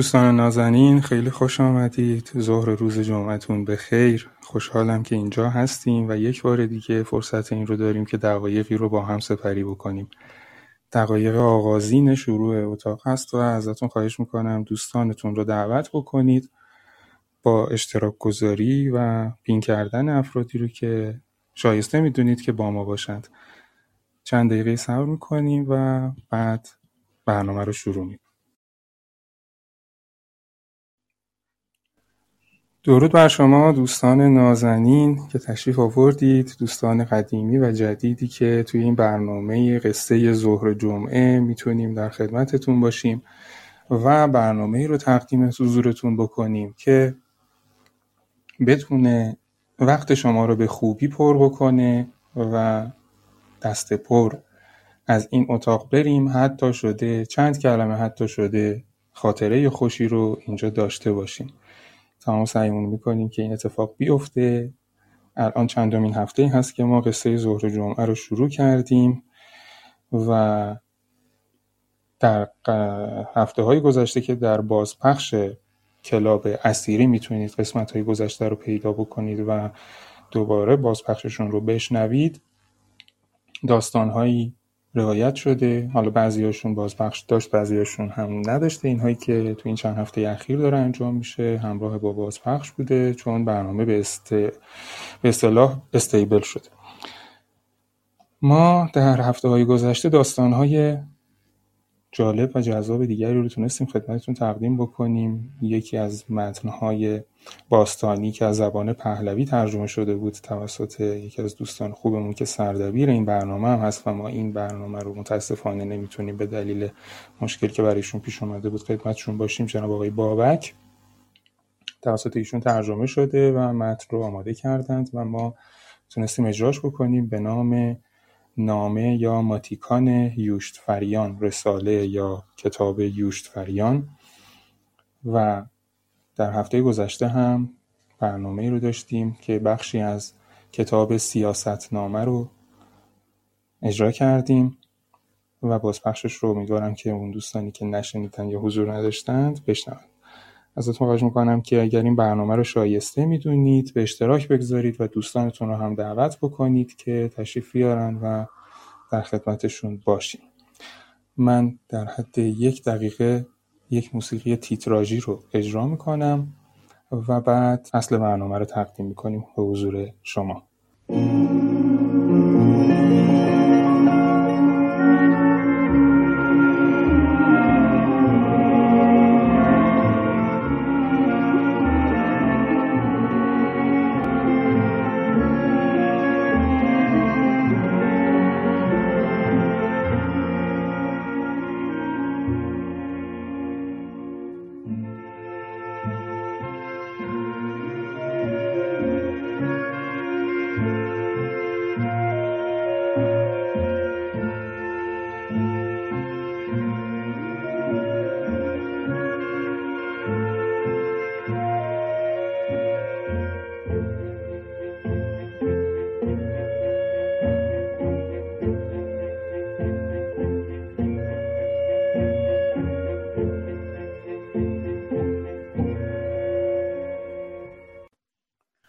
دوستان نازنین خیلی خوش آمدید. ظهر روز جمعتون به خیر خوشحالم که اینجا هستیم و یک بار دیگه فرصت این رو داریم که دقایقی رو با هم سپری بکنیم. دقایق آغازین شروع اتاق هست و ازتون خواهش می‌کنم دوستانتون رو دعوت بکنید با اشتراک گذاری و پین کردن افرادی رو که شایسته می‌دونید که با ما باشند. چند دقیقه صبر می‌کنیم و بعد برنامه رو شروع می‌کنیم. درود بر شما دوستان نازنین که تشریف آوردید دوستان قدیمی و جدیدی که توی این برنامه قصه ظهر جمعه می‌تونیم در خدمتتون باشیم و برنامه رو تقدیم حضورتون بکنیم که بتونه وقت شما رو به خوبی پر بکنه و دست پر. از این اتاق بریم حتی شده چند کلمه حتی شده خاطره خوشی رو اینجا داشته باشیم. تمام سعیمون می‌کنیم که این اتفاق بیفته. الان چندمین هفته هست که ما قصه ظهر جمعه رو شروع کردیم و در هفته های گذشته که در بازپخش کلاب اسیری می‌تونید قسمت های گذشته رو پیدا بکنید و دوباره بازپخششون رو بشنوید داستانهایی روایت شده. حالا بعضیاشون بازپخش داشت بعضیاشون هم نداشته. اینهایی که تو این چند هفته اخیر داره انجام میشه همراه با بازپخش بوده چون برنامه به, است... به اصطلاح استیبل شده. ما در هفته های گذشته داستان های جالب و جذاب دیگری رو تونستیم خدمتتون تقدیم بکنیم. یکی از متنهای باستانی که از زبان پهلوی ترجمه شده بود توسط یکی از دوستان خوبمون که سردبیر این برنامه هم هست و ما این برنامه رو متاسفانه نمی‌تونیم به دلیل مشکل که برایشون پیش اومده بود خدمتشون باشیم. جناب آقای بابک توسط ایشون ترجمه شده و متن رو آماده کردند و ما تونستیم اجراش بکنیم به نام نامه یا ماتیکان یوشتفریان رساله یا کتاب یوشتفریان. و در هفته گذشته هم برنامه رو داشتیم که بخشی از کتاب سیاست نامه رو اجرا کردیم و بازپخشش رو امیدوارم که اون دوستانی که نشنیدن یا حضور نداشتند بشنوند ازتون خواهش می‌کنم که اگر این برنامه رو شایسته می‌دونید به اشتراک بگذارید و دوستانتون رو هم دعوت بکنید که تشریف بیارن و در خدمتشون باشیم من در حد یک دقیقه یک موسیقی تیتراژی رو اجرا می‌کنم و بعد اصل برنامه رو تقدیم می‌کنیم به حضور شما.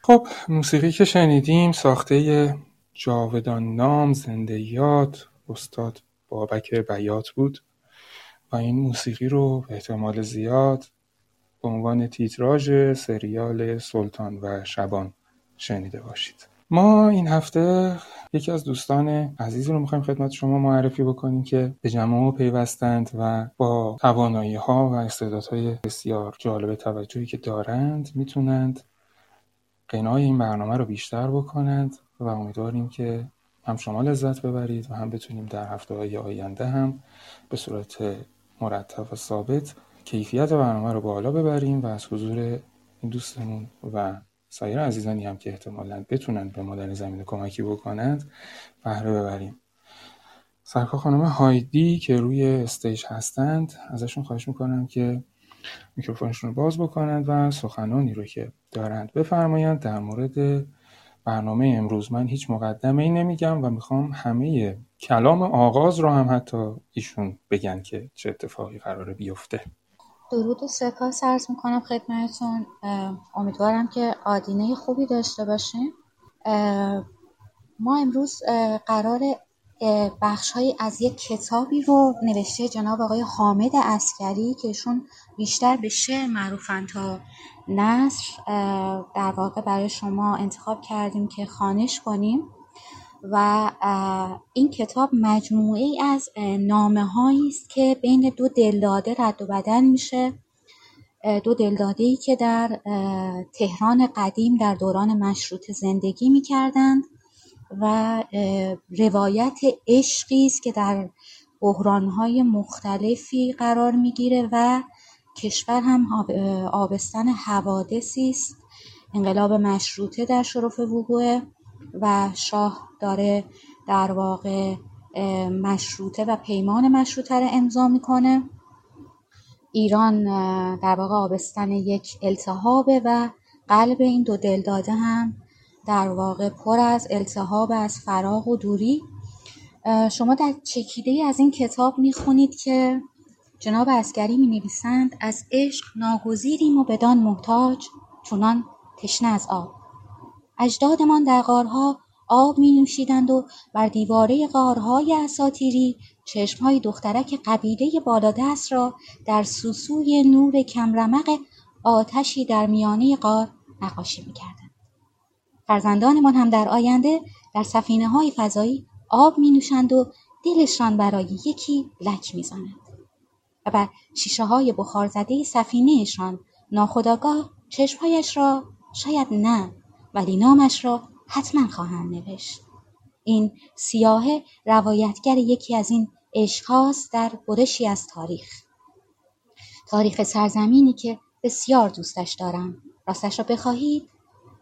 خب موسیقی که شنیدیم ساخته جاودان نام زنده یاد استاد بابک بیات بود و این موسیقی رو به احتمال زیاد به عنوان تیتراژ سریال سلطان و شبان شنیده باشید. ما این هفته یکی از دوستان عزیز رو می‌خوایم خدمت شما معرفی بکنیم که به جمع پیوستند و با توانایی ها و استعدادهای بسیار جالب توجهی که دارند می‌تونند قنای این برنامه رو بیشتر بکنند و امیدواریم که هم شما لذت ببرید و هم بتونیم در هفته های آینده هم به صورت مرتب و ثابت کیفیت برنامه رو بالا ببریم و از حضور این دوستمون و سایر عزیزانی هم که احتمالا بتونن به این زمینه کمکی بکنند بهره ببریم. سرکا خانم هایدی که روی استیج هستند ازشون خواهش می‌کنم که میکروفونشون رو باز بکنند و سخنانی رو که دارند بفرمایند در مورد برنامه امروز. من هیچ مقدمه ای نمیگم و می‌خوام همه کلام آغاز رو هم حتی ایشون بگن که چه اتفاقی قراره بیفته. درود و سپاس عرض می‌کنم خدمتتون. امیدوارم که آدینه خوبی داشته باشیم ما امروز قرار بخشهایی از یک کتابی رو نوشته جناب آقای حامد اسکری که ایشون بیشتر به شعر معروفن تا نصر در واقع برای شما انتخاب کردیم که خانش کنیم و این کتاب مجموعه ای از نامه است که بین دو دلداده رد و بدل میشه. دو دلداده ای که در تهران قدیم در دوران مشروط زندگی می‌کردند. و روایت عشقی است که در بحرانهای مختلفی قرار می‌گیره و کشور هم آبستن حوادثی است. انقلاب مشروطه در شرف وقوعه و شاه داره در واقع مشروطه و پیمان مشروطه رو امضا می‌کنه. ایران در واقع آبستن یک التهابه و قلب این دو دلداده هم در واقع پر از التهاب از فراغ و دوری شما در چکیده از این کتاب می‌خونید که جناب اسکری می نویسند از عشق ناگزیریم و بدان محتاج چونان تشنه از آب اجدادمان در غارها آب می نوشیدند و بر دیواره غارهای اساتیری چشمهای دخترک قبیله بالادست را در سوسوی نور کمرمق آتشی در میانه غار نقاشی می کردند. فرزندانمان هم در آینده در سفینه های فضایی آب می نوشند و دلشان برای یکی لک می زند. و بر شیشه های بخار زده سفینهشان ناخداگاه چشمهایش را شاید نه ولی نامش را حتما خواهند نوشت. این سیاه روایتگر یکی از این عشقهاست در برشی از تاریخ. تاریخ سرزمینی که بسیار دوستش دارم. راستش را بخواهید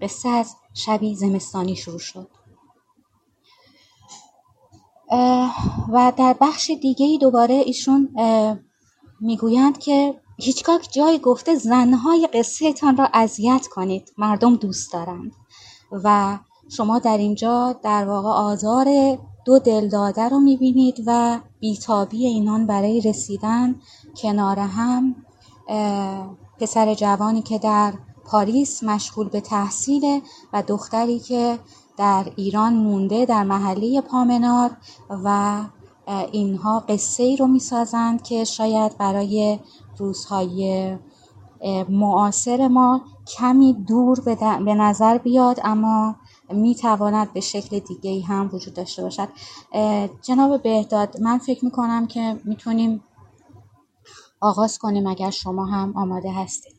قصه از شبی زمستانی شروع شد. و در بخش دیگه دوباره ایشون می‌گویند که هیچکاک جای گفته زنهای قصه تان را اذیت کنید. مردم دوست دارند. و شما در اینجا در واقع آزار دو دلداده رو می‌بینید و بیتابی اینان برای رسیدن کنار هم پسر جوانی که در پاریس مشغول به تحصیل و دختری که در ایران مونده در محله پامنار و اینها قصه ای رو می‌سازند که شاید برای روزهای معاصر ما کمی دور به نظر بیاد اما می‌تواند به شکل دیگه هم وجود داشته باشد. جناب بهداد من فکر می‌کنم که می‌تونیم آغاز کنیم اگر شما هم آماده هستید.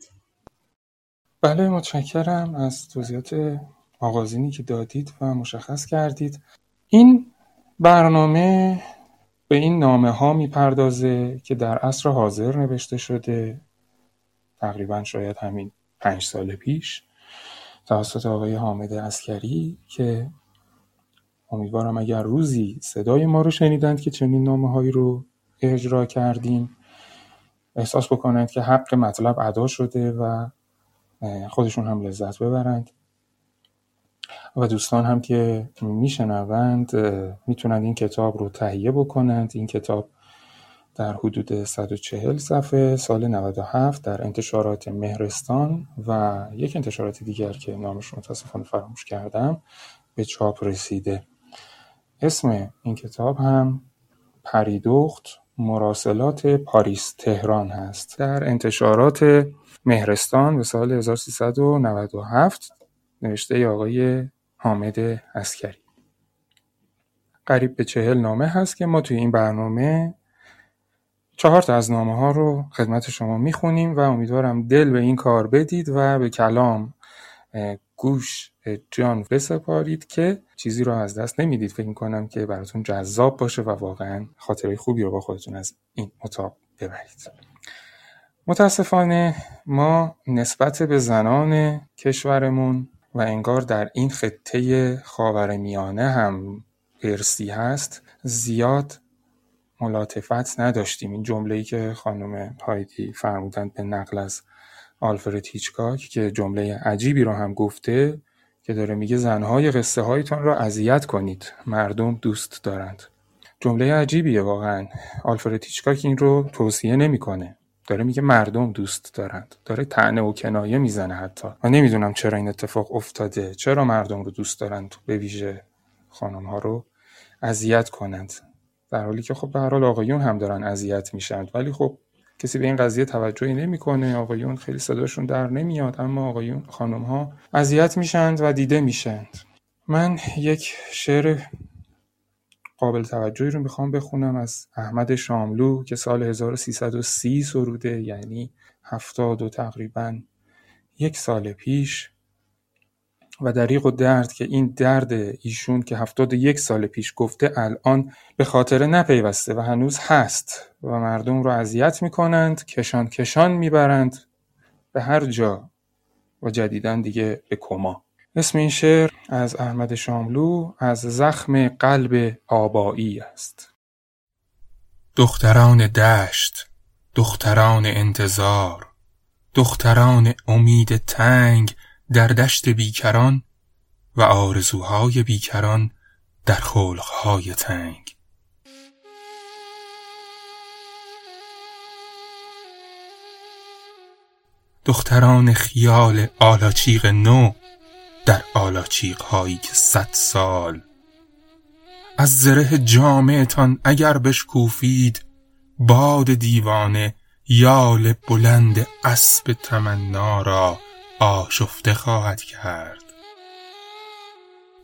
بله متشکرم از توضیحات آغازینی که دادید و مشخص کردید. این برنامه به این نامه ها می‌پردازه که در عصر حاضر نوشته شده تقریبا شاید همین پنج سال پیش توسط آقای حامد اسکری که امیدوارم اگر روزی صدای ما رو شنیدند که چنین نامه هایی رو اجرا کردیم احساس بکنند که حق مطلب ادا شده و خودشون هم لذت ببرند و دوستان هم که میشنوند می‌تونند این کتاب رو تهیه بکنند. این کتاب در حدود 140 صفحه سال 97 در انتشارات مهرستان و یک انتشارات دیگر که نامش متاسفانه فراموش کردم به چاپ رسیده. اسم این کتاب هم پریدخت مراسلات پاریس تهران هست. در انتشارات مهرستان به سال 1397 نوشته آقای حامد اسکری قریب به چهل نامه هست که ما توی این برنامه چهار تا از نامه ها رو خدمت شما می‌خونیم و امیدوارم دل به این کار بدید و به کلام گوش جان بسپارید که چیزی رو از دست نمی‌دید. فکر کنم که براتون جذاب باشه و واقعا خاطره خوبی رو با خودتون از این اتاق ببرید. متاسفانه ما نسبت به زنان کشورمون و انگار در این خطه خاورمیانه هم ارسی هست زیاد ملاطفت نداشتیم. این جمله ای که خانم هایدی فرمودند به نقل از آلفرد هیچکاک که جمله عجیبی رو هم گفته که داره میگه زنهای قصه هایتان را اذیت کنید مردم دوست دارند. جمله عجیبیه واقعا. آلفرد هیچکاک این رو توصیه نمی‌کنه. داره میگه مردم دوست دارند داره تنه و کنایه می‌زنه حتی. و نمی‌دونم چرا این اتفاق افتاده. چرا مردم رو دوست دارند به ویژه خانم ها رو اذیت کنند؟ در حالی که خب به هر حال آقایون هم دارن اذیت میشن. ولی خب کسی به این قضیه توجهی نمی‌کنه. آقایون خیلی صداشون در نمیاد. اما آقایون خانم ها اذیت میشند و دیده میشند من یک شعر قابل توجهی رو می‌خوام بخونم از احمد شاملو که سال 1330 سروده یعنی هفتاد و تقریبا یک سال پیش. و دریق و درد که این درد ایشون که هفتاد یک سال پیش گفته الان به خاطر نپیوسته و هنوز هست و مردم رو اذیت می‌کنند کشان کشان می‌برند به هر جا و جدیدن دیگه به کما. اسم این شعر از احمد شاملو از زخم قلب آبایی است. دختران دشت دختران انتظار دختران امید تنگ در دشت بیکران و آرزوهای بیکران در خلقهای تنگ. دختران خیال آلاچیق نو در آلاچیق هایی که صد سال. از زره جامعتان اگر بشکوفید باد دیوانه یال بلند اسب تمنا را آشفته خواهد کرد.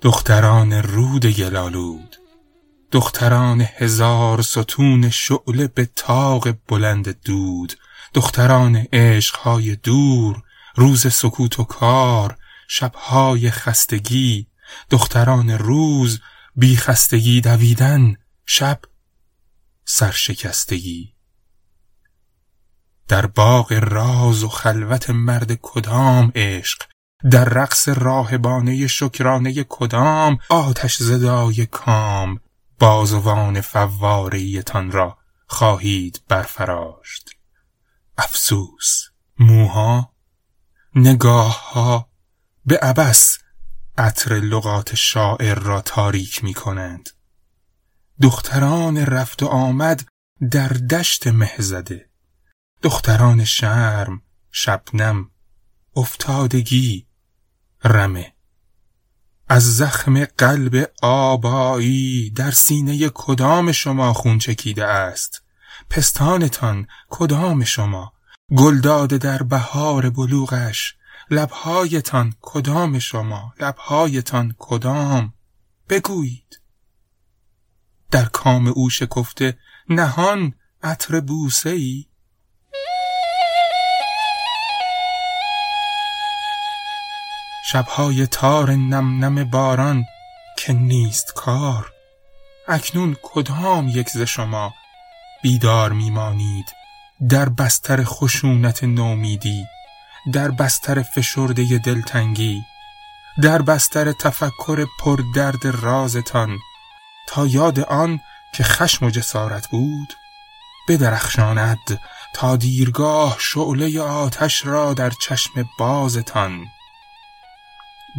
دختران رود گلالود دختران هزار ستون شعله به تاق بلند دود دختران عشقهای دور روز سکوت و کار شبهای خستگی دختران روز بی خستگی دویدن شب سرشکستگی. در باغ راز و خلوت مرد کدام عشق در رقص راهبانه شکرانه کدام آتش زدای کام بازوان فواریتان را خواهید برفراشت. افسوس موها نگاه ها به عبس عطر لغات شاعر را تاریک می کنند دختران رفت و آمد در دشت مهزده. دختران شرم شبنم افتادگی رمه. از زخم قلب آبایی در سینه کدام شما خون چکیده است؟ پستانتان کدام شما؟ گلداد در بهار بلوغش لبهایتان کدام شما؟ لبهایتان کدام؟ بگویید. در کام او شکفته نهان عطر بوسه ای شبهای تار نم نم باران که نیست کار. اکنون کدام یک ز شما بیدار میمانید؟ در بستر خشونت نومیدی. در بستر فشرده دلتنگی در بستر تفکر پر درد رازتان تا یاد آن که خشم و جسارت بود بدرخشاند تا دیرگاه شعله آتش را در چشم بازتان.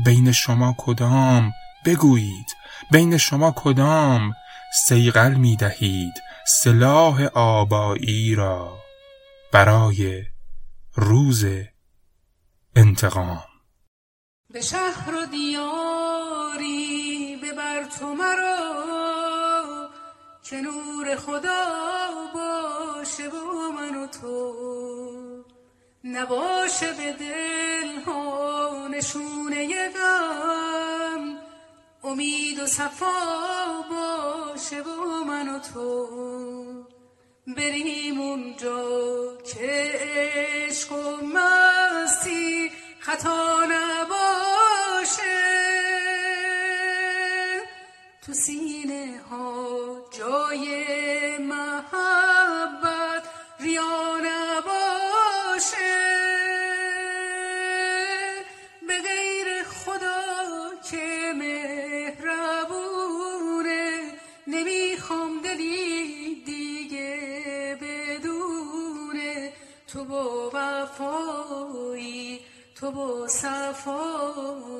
بین شما کدام؟ بگویید. بین شما کدام؟ سیغل می دهید سلاح آبایی را. برای روز انتقام. به شهر و دیاری ببر تو مرا که نور خدا باشه با من و تو. نباشه به دل ها نشونه غم امید و صفا باشه با من و تو. بریم اونجا. که عشق و مستی خطا نباشه. تو سینه ها جای محبت تو با صفایی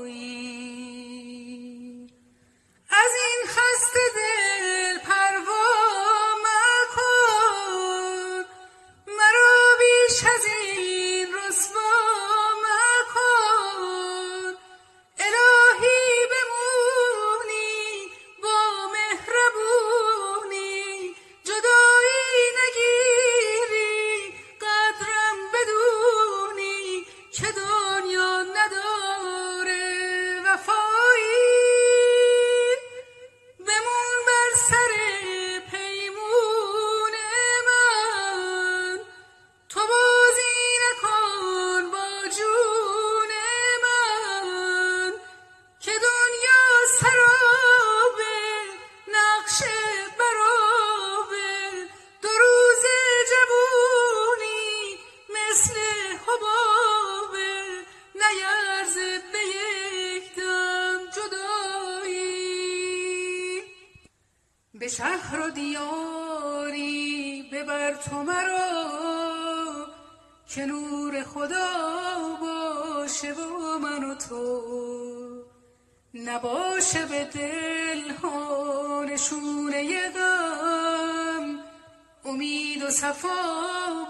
باشه و من و تو نباشه به دل ها نشونه غم. امید و صفا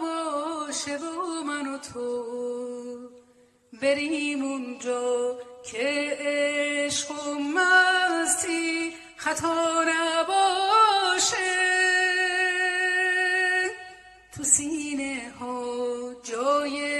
باشه و من و تو بریم اونجا که عشق و مستی خطا نباشه. تو سینه ها جای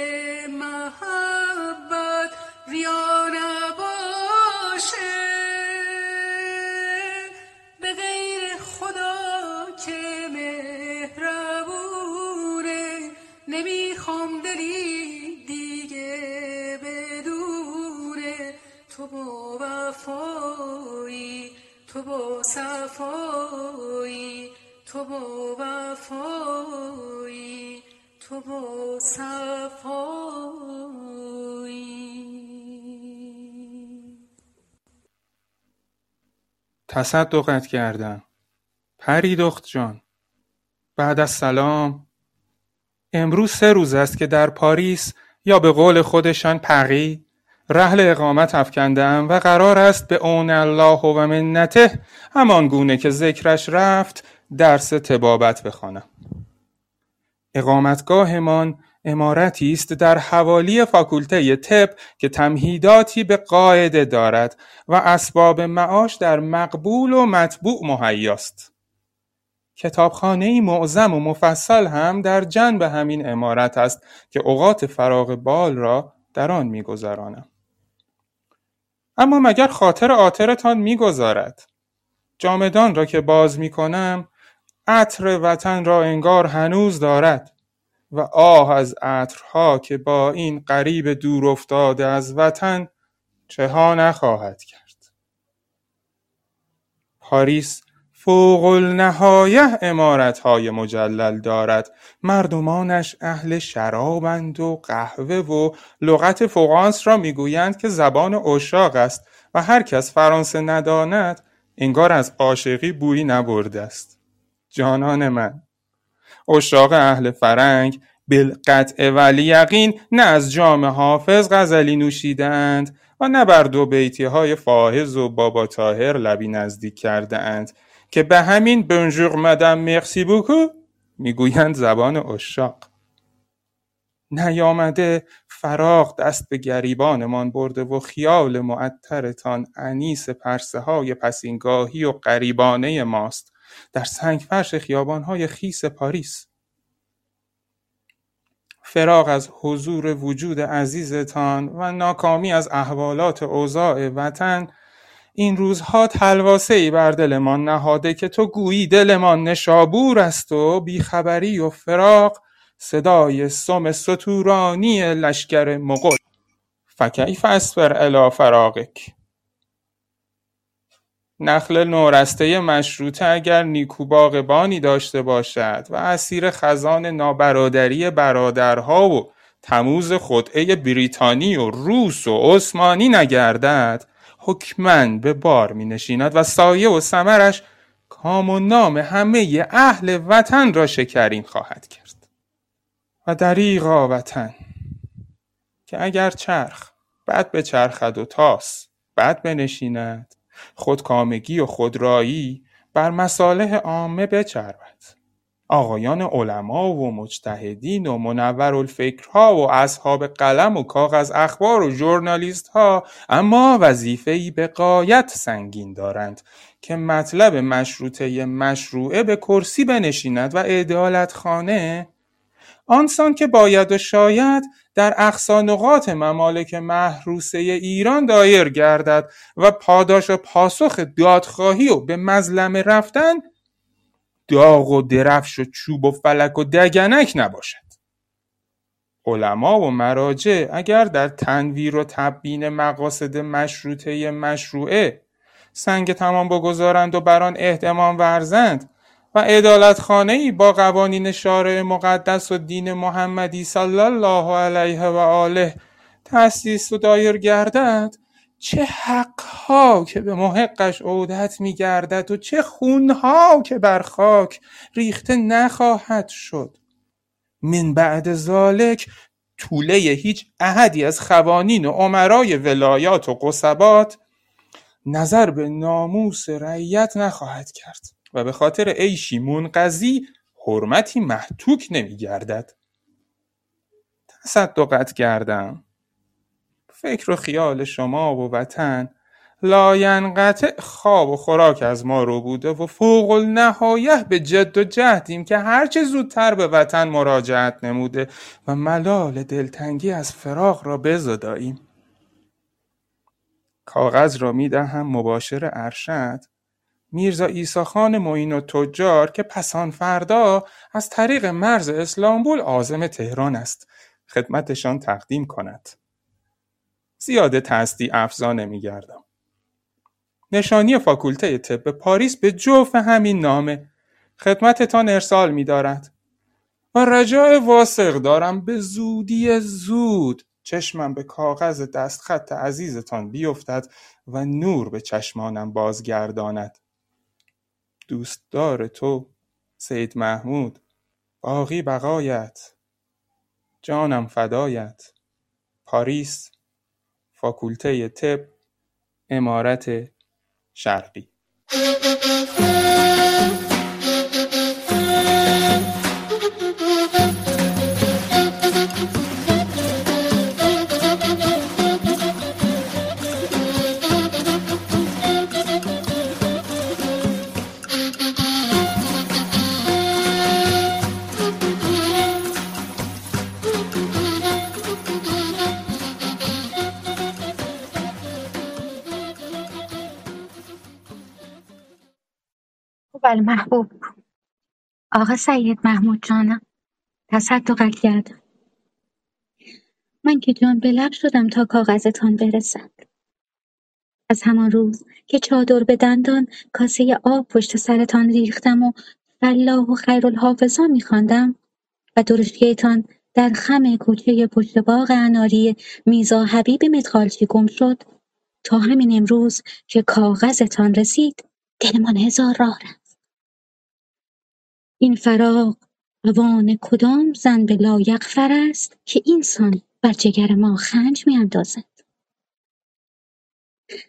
با صفایی تو با وفایی تو با صفایی. تصدقت کردم. پری دخت جان. بعد از سلام. امروز سه روز است که در پاریس یا به قول خودشان پقی رحل اقامت افکندم و قرار است به اون الله و منته همان گونه که ذکرش رفت درس تبابت بخوانم. اقامتگاهمان امارتی است در حوالی فاکولته طب که تمهیداتی به قاعده دارد و اسباب معاش در مقبول و مطبوع مهیاست. کتابخانه معظم و مفصل هم در جنب همین امارت است که اوقات فراغ بال را در آن میگذرانم. اما مگر خاطر آترتان می‌گذارد؟ جامدان را که باز می کنم عطر وطن را انگار هنوز دارد و آه از عطرها که با این غریب دور افتاده از وطن چه ها نخواهد کرد. پاریس فوق النهایه امارتهای مجلل دارد. مردمانش اهل شرابند و قهوه و لغت فوقانس را می‌گویند که زبان عشاق است و هر کس فرانسه نداند انگار از عاشقی بویی نبرده است. جانان من اشاق اهل فرنگ بالقطع ولی یقین نه از جام حافظ غزلی نوشیدند و نه بر دو بیتی های فاحز و بابا تاهر لبی نزدیک کرده اند که به همین بنژور مدم مرسی بوکو می‌گویند زبان اشاق نیامده فراغ دست به گریبانمان برده و خیال معطرتان انیس پرسه های پسینگاهی و غریبانه ماست. در سنگ فرش خیابانهای خیس پاریس. فراغ از حضور وجود عزیزتان و ناکامی از احوالات اوضاع وطن این روزها تلواسه ای بر دلمان نهاده که تو گویی دلمان نشابور است و بیخبری و فراق صدای سم ستورانی لشکر مغول. فکیف اصبر الی فراقک. نخل نورسته مشروطه اگر نیکو باغبانی داشته باشد و اسیر خزان نابرادری برادرها و تموز خدعه بریتانی و روس و عثمانی نگردد حکمن به بار می نشیند و سایه و سمرش کام و نام همه اهل وطن را شکرین خواهد کرد. و دریغا وطن که اگر چرخ بد به چرخد و تاس بد بنشیند. خودکامگی و خودرایی بر مصالح عامه بچربد. آقایان علما و مجتهدین و منورالفکرها و اصحاب قلم و کاغذ اخبار و ژورنالیست ها اما وظیفه‌ای به قایت سنگین دارند که مطلب مشروطه مشروعه به کرسی بنشیند و عدالت خانه آنسان که باید و شاید در اقصا نقاط ممالک محروسه ایران دایر گردد و پاداش و پاسخ دادخواهی و به مظلمه رفتن داغ و درفش و چوب و فلک و دگنک نباشد. علما و مراجع اگر در تنویر و تبیین مقاصد مشروطه مشروعه سنگ تمام بگذارند و بر آن اهتمام ورزند و ای با قوانین شارع مقدس و دین محمدی صلی الله علیه و آله تأسیس و دایر گردد چه حقها که به محقش عودت میگردد و چه خونها که بر خاک ریخته نخواهد شد. من بعد ذالک طوله هیچ احدی از خوانین و عمرای ولایات و قصبات نظر به ناموس رعیت نخواهد کرد و به خاطر عیشی منقضی حرمتی محتوک نمیگردد. تصدقت کردم. فکر و خیال شما و وطن لاینقطع خواب و خوراک از ما رو بوده و فوق النهایه به جد و جهدیم که هرچه زودتر به وطن مراجعت نموده و ملال دلتنگی از فراغ را بزداییم. کاغذ را می‌دهم مباشر ارشد. میرزا ایساخان معین و تجار که پسان فردا از طریق مرز اسلامبول عازم تهران است. خدمتشان تقدیم کند. زیاده تستی افزا نمیگردم نشانی فاکولته طب پاریس به جوف همین نامه خدمتتان ارسال می‌دارد. و رجاء واسق دارم به زودی زود چشمم به کاغذ دستخط عزیزتان بیفتد و نور به چشمانم بازگرداند. دوستدار تو سید محمود. باقی بقایت. جانم فدایت. پاریس فاکولته طب امارت شرقی. محبوب آقا سید محمود جانم تصدقت کردم من که جان به لب شدم تا کاغذتان برسد. از همان روز که چادر به دندان کاسه آب پشت سرتان ریختم و فلاح و خیرالحافظان میخواندم و درشگیتان در خم کوچه پشت باغ اناری میزا حبیب مدخالچی گم شد تا همین امروز که کاغذتان رسید دلمان هزار راه رفت. این فراق اوان کدام زن به لایغفر است که اینسان بر جگر ما خنج میاندازد؟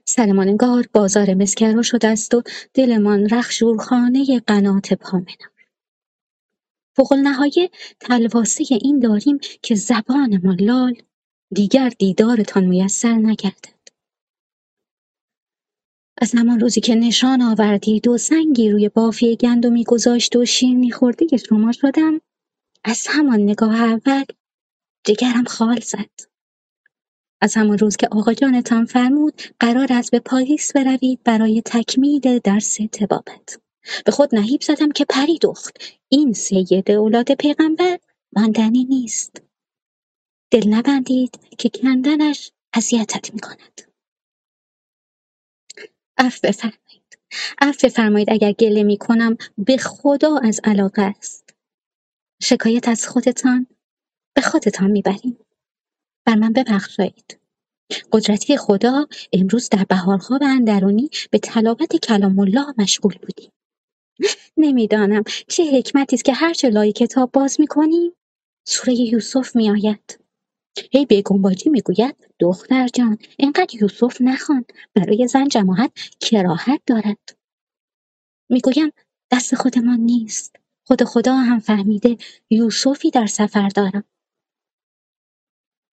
سرمان انگار بازار مسکرا شده است و دلمان رخشورخانه قنات پامنم. فوق النهایه تلواسه این داریم که زبانمان لال دیگر دیدارتان میسر نگردد از همان روزی که نشان آوردید و سنگی روی بافی گندمی گذاشت و شیرینی خورده شما شدم از همان نگاه اول جگرم خال زد. از همان روز که آقا جانتان فرمود قرار است به پاریس بروید برای تکمیل درس تبابت. به خود نهیب زدم که پری دخت این سید اولاد پیغمبر ماندنی نیست. دل نبندید که کندنش اذیتت می‌کند. عفو بفرمایید. عفو بفرمایید اگر گله می کنم به خدا از علاقه است. شکایت از خودتان به خودتان می‌بریم. بر من ببخشایید قدرتی خدا امروز در بهارخواب اندرونی به تلاوت کلام الله مشغول بودیم. نمی‌دانم چه حکمتی است که هرچه لای کتاب باز می‌کنیم. سوره یوسف میآید. هی بیگنباجی می‌گوید دختر جان اینقدر یوسف نخوان برای زن جماعت کراهت دارد. می‌گویم دست خودمان نیست. خود خدا هم فهمیده یوسفی در سفر دارم.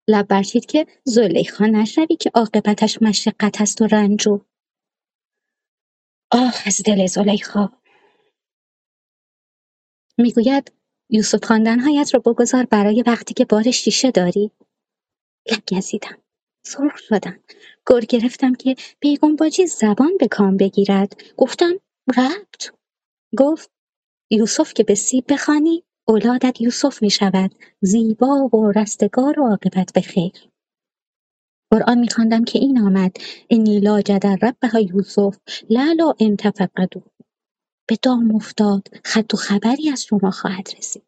لب برچید که زلیخا نشوی که عاقبتش مشقت است و رنج و آه از دل زلیخا. می‌گوید یوسف خواندنهایت را بگذار برای وقتی که بار شیشه داری. لب گزیدم سرخ شدم گر گرفتم که بیگم باجی زبان به کام بگیرد. گفتم ربط؟ گفت یوسف که به سیب بخوانی اولادت یوسف می شود زیبا و رستگار و عاقبت به خیر. قرآن میخواندم که این آمد. انی لا جدر ربها یوسف لالا ان تفقدو به دام افتاد. خط و خبری از شما خواهد رسید.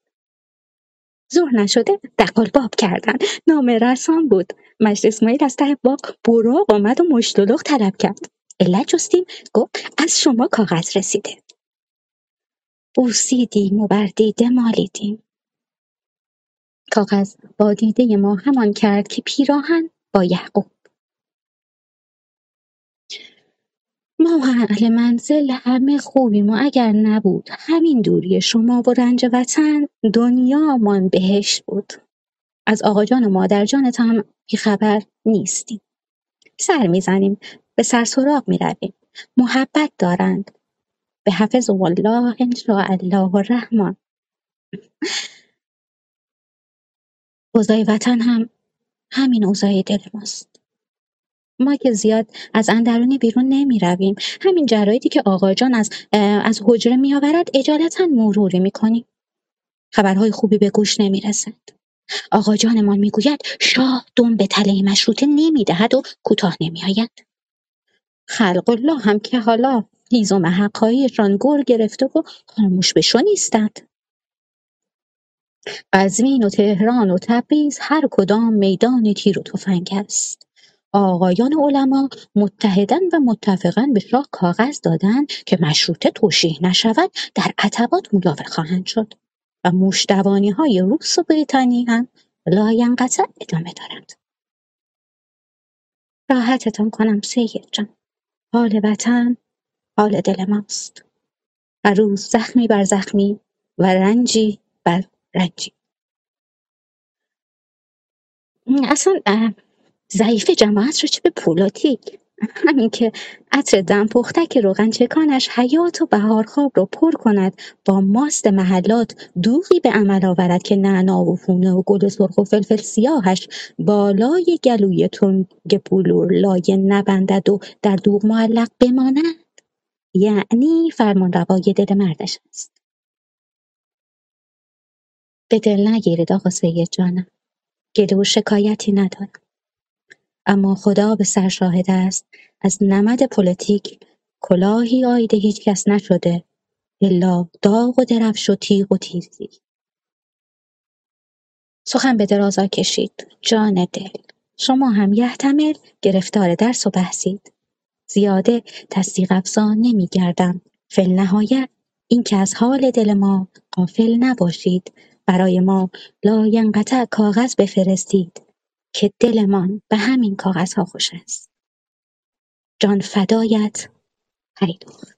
ظهر نشده دقال باب کردن. نامه رسان بود. مجد اسماعیل از ته باغ براق آمد و مشتلق طلب کرد. علت جستیم گفت از شما کاغذ رسیده. بوسیدیم و بر دیده مالیدیم. کاغذ با دیده ما همان کرد که پیراهن با یعقوب. ما و اهل منزل همه خوبیم و اگر نبود همین دوری شما و رنج وطن دنیامان بهشت بود. از آقا جان و مادر جانت هم بیخبر نیستیم. سر می‌زنیم به سر سراغ می‌رویم. محبت دارند. به حفظ الله ان الله الرحمن. اوضاع وطن هم همین اوضاع دل ماست. ما که زیاد از اندرونی بیرون نمی رویم همین جرایدی که آقا جان از, از حجره می آورد اجالتا مروری می کنیم خبرهای خوبی به گوش نمی رسد آقا جانمان می گوید شاه دم به تله مشروطه نمی دهد و کوتاه نمی آید خلق الله هم که حالا هیزم حقایشان گر گرفته و خاموش بشو نیستند. قزوین و تهران و تبریز هر کدام میدان تیر و تفنگ است. آقایان علما متحدن و متفقا به شاه کاغذ دادند که مشروطه توشیح نشود در عتبات مجاور خواهند شد و موشدوانی های روس و بریتانی هم لاینقطع ادامه دارند. راحتتان کنم سید جان. حال وطن حال دل ماست. هر روز زخمی بر زخمی و رنجی بر رنجی. اصلا ضعیف جماعت رو چه به پولادی همین که عطر دم پختک روغن چکانش حیات و بهارخواب رو پر کند با ماست محلات دوغی به عمل آورد که نعنا و فونه و گل سرخ و فلفل سیاهش بالای گلوی تنگ بلور لایه نبندد و در دوغ معلق بماند. یعنی فرمانروای دل مردش است. به دل نگیرید آقا سید جانم. گله و شکایتی ندارم. اما خدا به سر شاهد است. از نمد پلیتیک کلاهی عاید هیچکس نشده. الا داغ و درفش و تیغ و تیزی. سخن به درازا کشید. جان دل. شما هم یحتمل گرفتار درس و بحثید. زیاده تصدیق افزا نمیگردم فی‌النهایه اینکه از حال دل ما غافل نباشید. برای ما لاینقطع کاغذ بفرستید. که دلمان به همین کاغذها خوش است. جان فدایت هیدوخت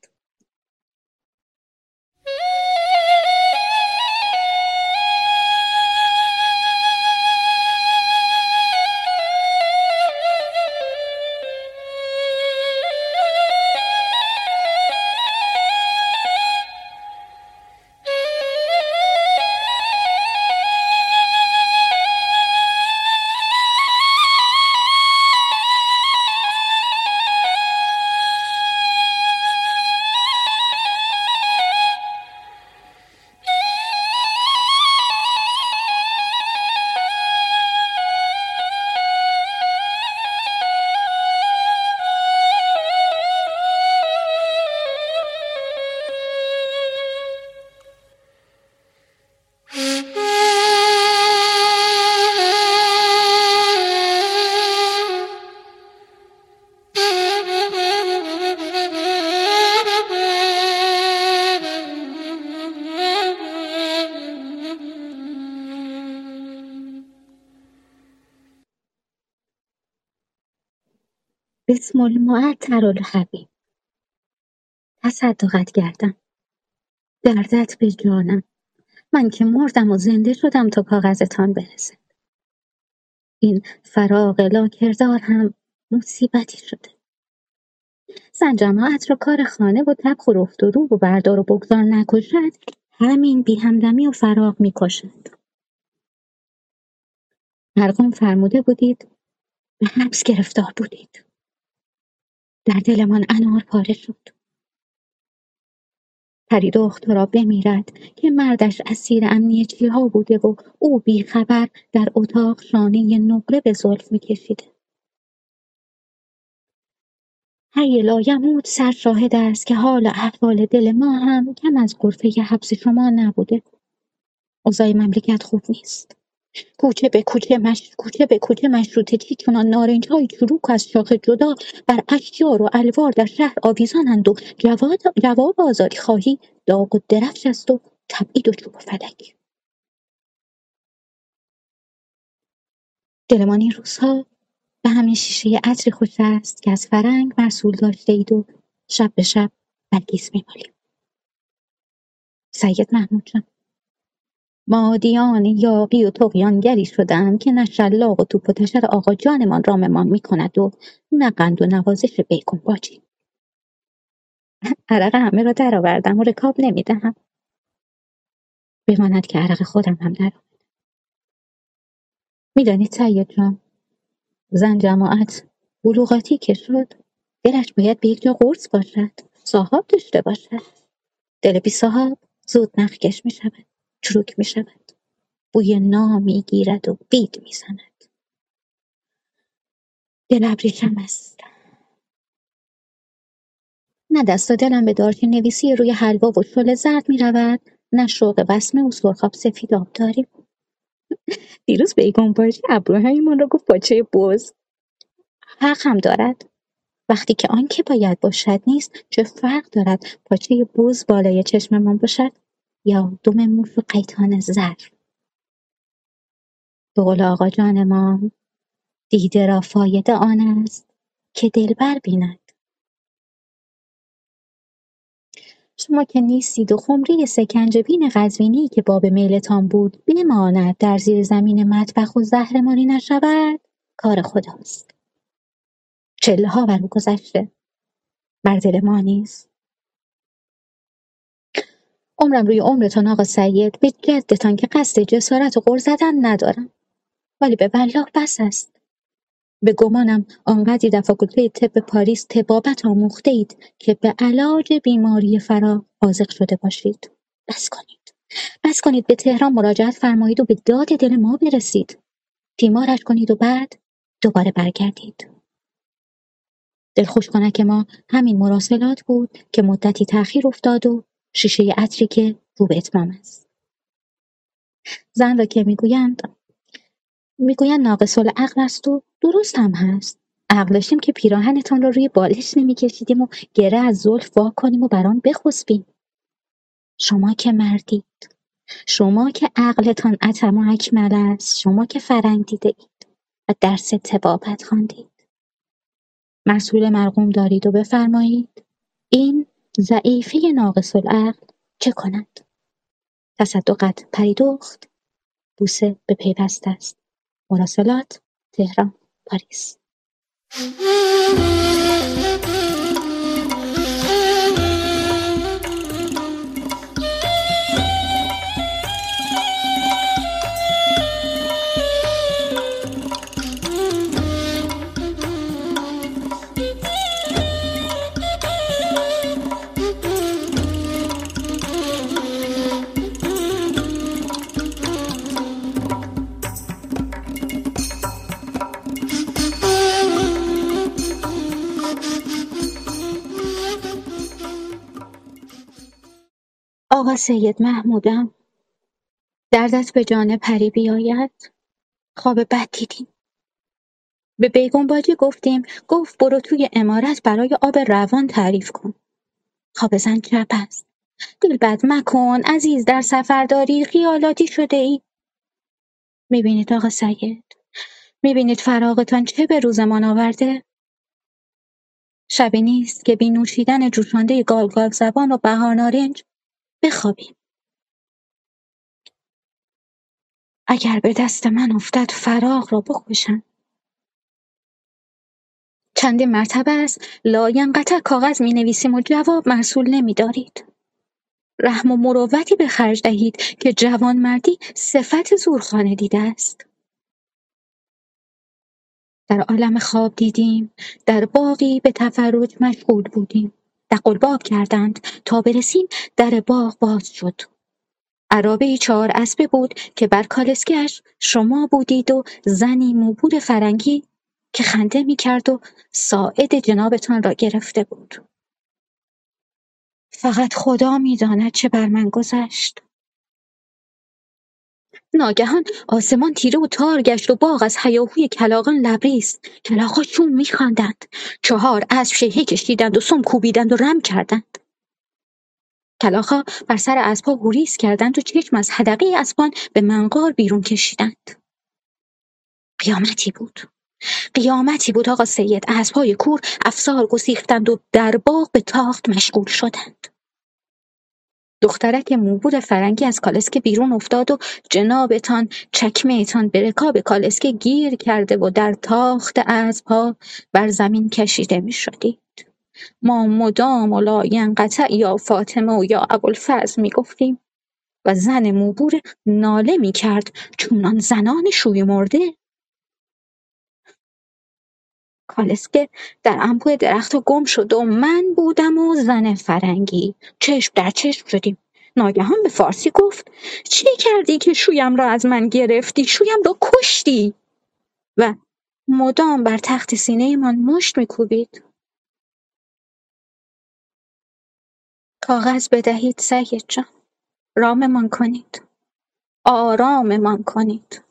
بسم المعطر الحبیب. تصدقت کردم دردت به جانم من که مردم و زنده شدم تا کاغذتان برسه این فراق لاکردار هم مصیبتی شده. زن جماعت رو کار خانه و طبخ و رفت و رو و بردار و بگذار نکشد همین بی همدمی و فراق می‌کشد. مرقوم فرموده بودید به حبس گرفتار بودید. در دلمان انار پاره شد. پری را بمیرد که مردش اسیر ها بوده و او بیخبر در اتاق شانه نقره به زلف میکشیده حی لایموت سر شاهد است که حال احوال دل ما هم کم از غرفه حبس شما نبوده. اوضاع مملکت خوب نیست. کوچه به کوچه مش... کوچه به کوچه مشروطه چی چنان نارنج های چروک از شاخه جدا بر اشجار و الوار در شهر آویزانند و جواد... جواب آزادی خواهی داغ و درفش است و تبعید و چوب و فلک. دلمان این روزها به همین شیشه عطری خوش است که از فرنگ مرسول داشته اید و شب به شب برگیز میمالیم. سید محمود جان. مادیان یاغی و طغیانگری شدم که نه شلاق و توپ و تشر آقا جانمان راممان می کند و نه قند و نوازش بیگون باجی. عرق همه را درآوردم و رکاب نمی‌دهم. بماند که عرق خودم هم در می‌دانید سید جان زن جماعت بلوغاتی که شد دلش باید به یک جا قرص باشد صاحب داشته باشد. دل بی صاحب زود نخکش می شود چروک می شود بوی نام می گیرد و بید می زند دل ابریشم است. نه دست دلم به دارچین نویسی روی حلوا و شل زرد می رود نه شوق بسمه و سرخاب سفید آب داریم دیروز بیگم باشی ابروهایمان را گفت پاچه بز. حق هم دارد. وقتی که آنکه باید باشد نیست چه فرق دارد پاچه بز بالای چشممان باشد؟ یا دم موش و قیتان زر. به قول آقا جانمان دیده را فایده آن است که دلبر بیند. شما که نیستید و خمری سکنجبین قزوینی که باب میلتان بود بماند در زیر زمین مطبخ و زهرماری نشود کار خداست. چله ها بر گذشته بر دل ما نیست. عمرم روی عمرتان آقا سید. به جدتان که قصد جسارت و زدن ندارم. ولی به والله بس است. به گمانم آنقدری در فاکولته طب پاریس طبابت آموخته اید که به علاج بیماری فرا حاضق شده باشید. بس کنید. بس کنید به تهران مراجعت فرمایید و به داد دل ما برسید. تیمارش کنید و بعد دوباره برگردید. دلخوش کنک ما همین مراسلات بود که مدتی تأخیر افتاد و شیشه عطری که رو به اتمام است. زن را که می‌گویند می‌گویند ناقص العقل است و درست هم هست. عقل داشتیم که پیراهنتان را روی بالش نمیکشیدیم و گره از زلف وا کنیم و بر آن بخسبیم. شما که مردید شما که عقلتان اتم و اکمل است شما که فرنگ دیده اید و درس طبابت خواندید. مسئول مرقوم دارید و بفرمایید این ضعیفه ناقص العقل چه کند تصدقت پریدخت بوسه به پیوست است. مراسلات تهران پاریس. سید محمودم. دردت به جان پری بیاید. خواب بد دیدیم. به بیگم باجی گفتیم گفت برو توی امارت برای آب روان تعریف کن. خواب زن چپ است. دل بد مکن عزیز در سفر داری خیالاتی شده ای. می‌بینید آقا سید؟ می‌بینید فراغتان چه به روزمان آورده؟ شبی نیست که بی نوشیدن جوشانده گال زبان و بهار نارنج بخوابیم اگر به دست من افتد فراغ را بکشم چندین مرتبه است لاینقطع کاغذ می نویسیم و جواب مرسول نمی دارید. رحم و مروتی به خرج دهید که جوانمردی صفت زورخانه دیده است. در عالم خواب دیدیم در باغی به تفرج مشغول بودیم دقلباب کردند تا برسیم در باغ باز شد. عرابه چهار اسبه بود که بر کالسکهاش شما بودید و زنی موبور فرنگی که خنده می‌کرد و ساعد جنابتان را گرفته بود. فقط خدا می‌داند چه بر من گذشت. ناگهان آسمان تیره و تار گشت و باغ از هیاهوی کلاغان لبریز. کلاغها شوم میخواندند چهار اسب شیهه کشیدند و سم کوبیدند و رم کردند. کلاغها بر سر اسبها گریز کردند و چشم از حدقه اسبان به منقار بیرون کشیدند. قیامتی بود. قیامتی بود آقا سید. اسبهای کور افسار گسیختند و در باغ به تاخت مشغول شدند. دخترک موبور فرنگی از کالسکه بیرون افتاد و جنابتان چکمهتان به رکاب کالسکه گیر کرده و در تاخت اسبها بر زمین کشیده می شدید. ما مدام و لاینقطع یا فاطمه و یا ابوالفضل می گفتیم و زن موبور ناله می کرد چونان زنان شوی مرده کالسکه در انبوه درختها گم شد و من بودم و زن فرنگی. چشم در چشم شدیم. ناگهان به فارسی گفت چه کردی که شویم را از من گرفتی؟ شویم را کشتی. و مدام بر تخت سینه من مشت میکوبید. کاغذ بدهید سید جان. راممان کنید. آراممان کنید.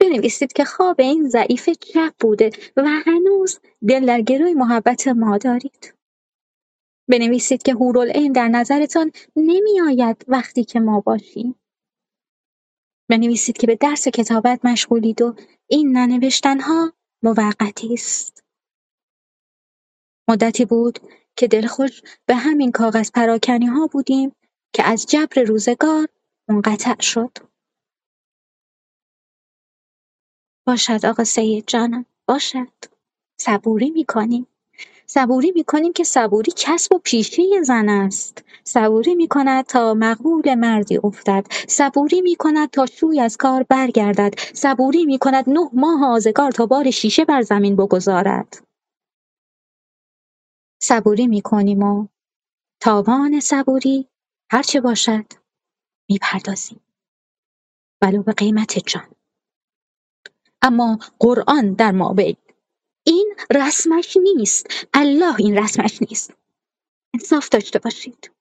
بنویسید که خواب این ضعیف چپ بوده و هنوز دل در گروی محبت ما دارید. بنویسید که حورالعین در نظرتان نمیآید وقتی که ما باشیم. بنویسید که به درس کتابت مشغولید و این ننوشتنها موقتی است. مدتی بود که دلخوش به همین کاغذ پراکنی ها بودیم که از جبر روزگار منقطع شد. باشد آقا سید جانم باشد. صبوری می‌کنیم. صبوری می‌کنیم که صبوری کسب و پیشه زن است. صبوری می‌کند تا مقبول مردی افتد. صبوری می‌کند تا شوی از کار برگردد. صبوری می‌کند نه ماه آزگار تا بار شیشه بر زمین بگذارد. صبوری می‌کنیم و تاوان صبوری هرچه باشد می‌پردازیم. ولو به قیمت جان. اما قرآن در مابین این رسمش نیست. الله این رسمش نیست. انصاف داشته باشید.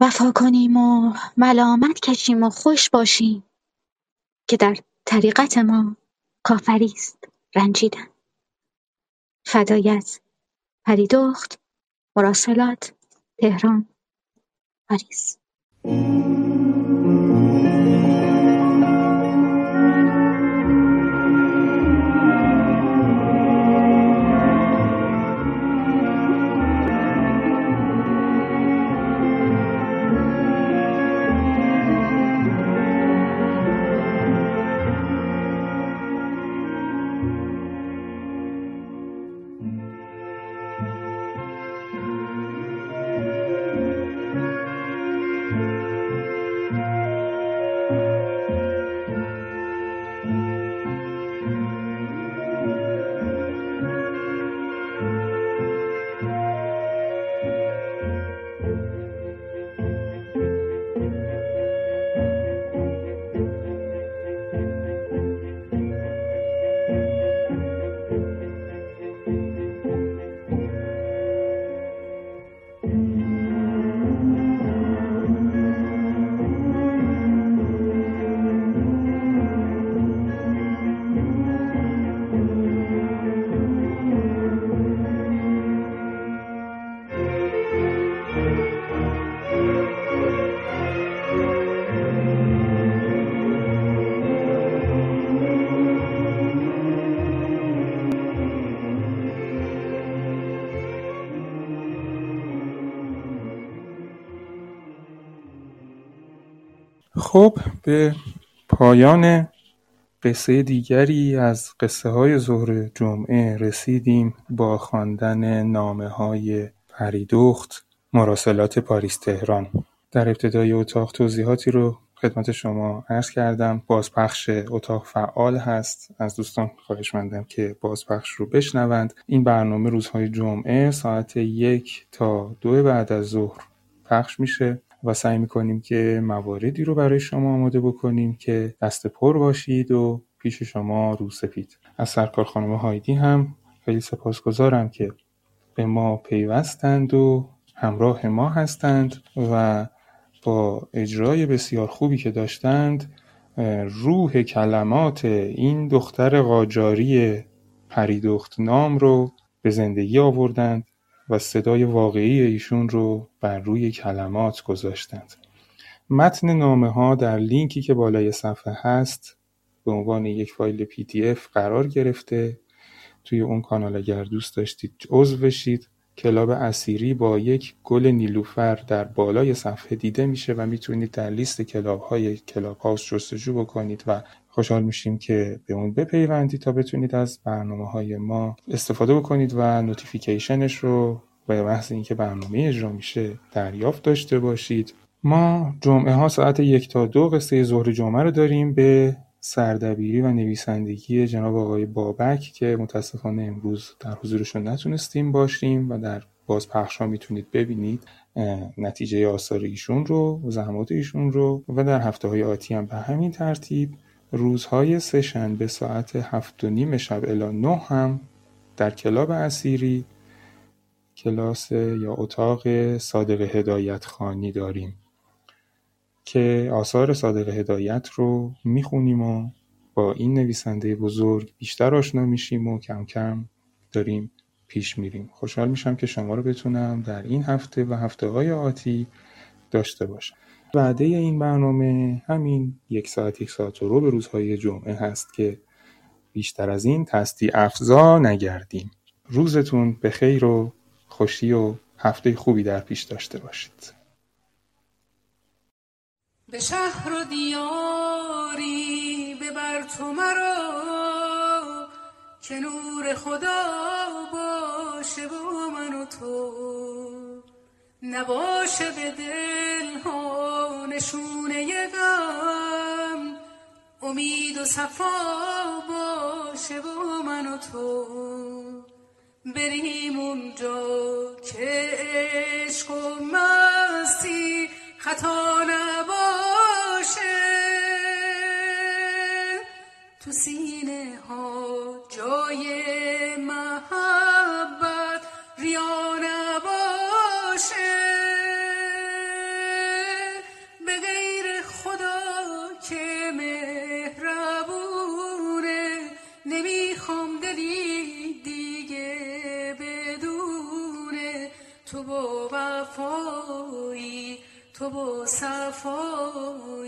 وفا کنیم و ملامت کشیم و خوش باشیم که در طریقت ما کافری است. رنجیدن. فدایت پریدخت مراسلات تهران پاریس. خب به پایان قصه دیگری از قصه های ظهر جمعه رسیدیم با خواندن نامه های پریدخت مراسلات پاریس تهران. در ابتدای اتاق توضیحاتی رو خدمت شما عرض کردم. بازپخش اتاق فعال هست. از دوستان خواهش مندم که بازپخش رو بشنوند. این برنامه روزهای جمعه ساعت یک تا دو بعد از ظهر پخش میشه. و سعی می‌کنیم که مواردی رو برای شما آماده بکنیم که دست پر باشید و پیش شما رو سپید. از سرکار خانم هایدی هم خیلی سپاسگزارم که به ما پیوستند و همراه ما هستند و با اجرای بسیار خوبی که داشتند روح کلمات این دختر قاجاری پریدخت نام رو به زندگی آوردند و صدای واقعی ایشون رو بر روی کلمات گذاشتند. متن نامه ها در لینکی که بالای صفحه هست به عنوان یک فایل PDF قرار گرفته. توی اون کانال اگر دوست داشتید عضو بشید. club اسیری با یک گل نیلوفر در بالای صفحه دیده میشه و می‌تونید در لیست club های Clubhouse جستجو بکنید و خوشحال میشیم که به اون بپیوندید تا بتونید از برنامه های ما استفاده بکنید و notification ش رو به محض اینکه برنامه اجرا میشه دریافت داشته باشید. ما جمعه ها ساعت یک تا دو قصه ظهر جمعه رو داریم به سردبیری و نویسندگی جناب آقای بابک که متاسفانه امروز در حضورشون نتونستیم باشیم و در بازپخش ها می‌تونید ببینید نتیجه آثار ایشون رو زحمات ایشون رو و در هفته های آتی هم به همین ترتیب روزهای سه شنبه ساعت هفت و نیم شب الا نه هم در کلاب اسیری کلاس یا اتاق صادق هدایت خانی داریم. که آثار صادق هدایت رو می‌خونیم و با این نویسنده بزرگ بیشتر آشنا میشیم و کم کم داریم پیش میریم. خوشحال میشم که شما رو بتونم در این هفته و هفته های آتی داشته باشم. وعده این برنامه همین یک ساعت یک ساعت رو به روزهای جمعه هست که بیشتر از این تستی افزا نگردیم. روزتون به خیر و خوشی و هفته خوبی در پیش داشته باشید. به شهر و دیاری ببر تو مرا که نور خدا باشه با من و تو. نباشه به دل ها نشونه غم امید و صفا باشه با من و تو. بریم اونجا که عشق و مستی خطا تو سینه ها جای مسافوي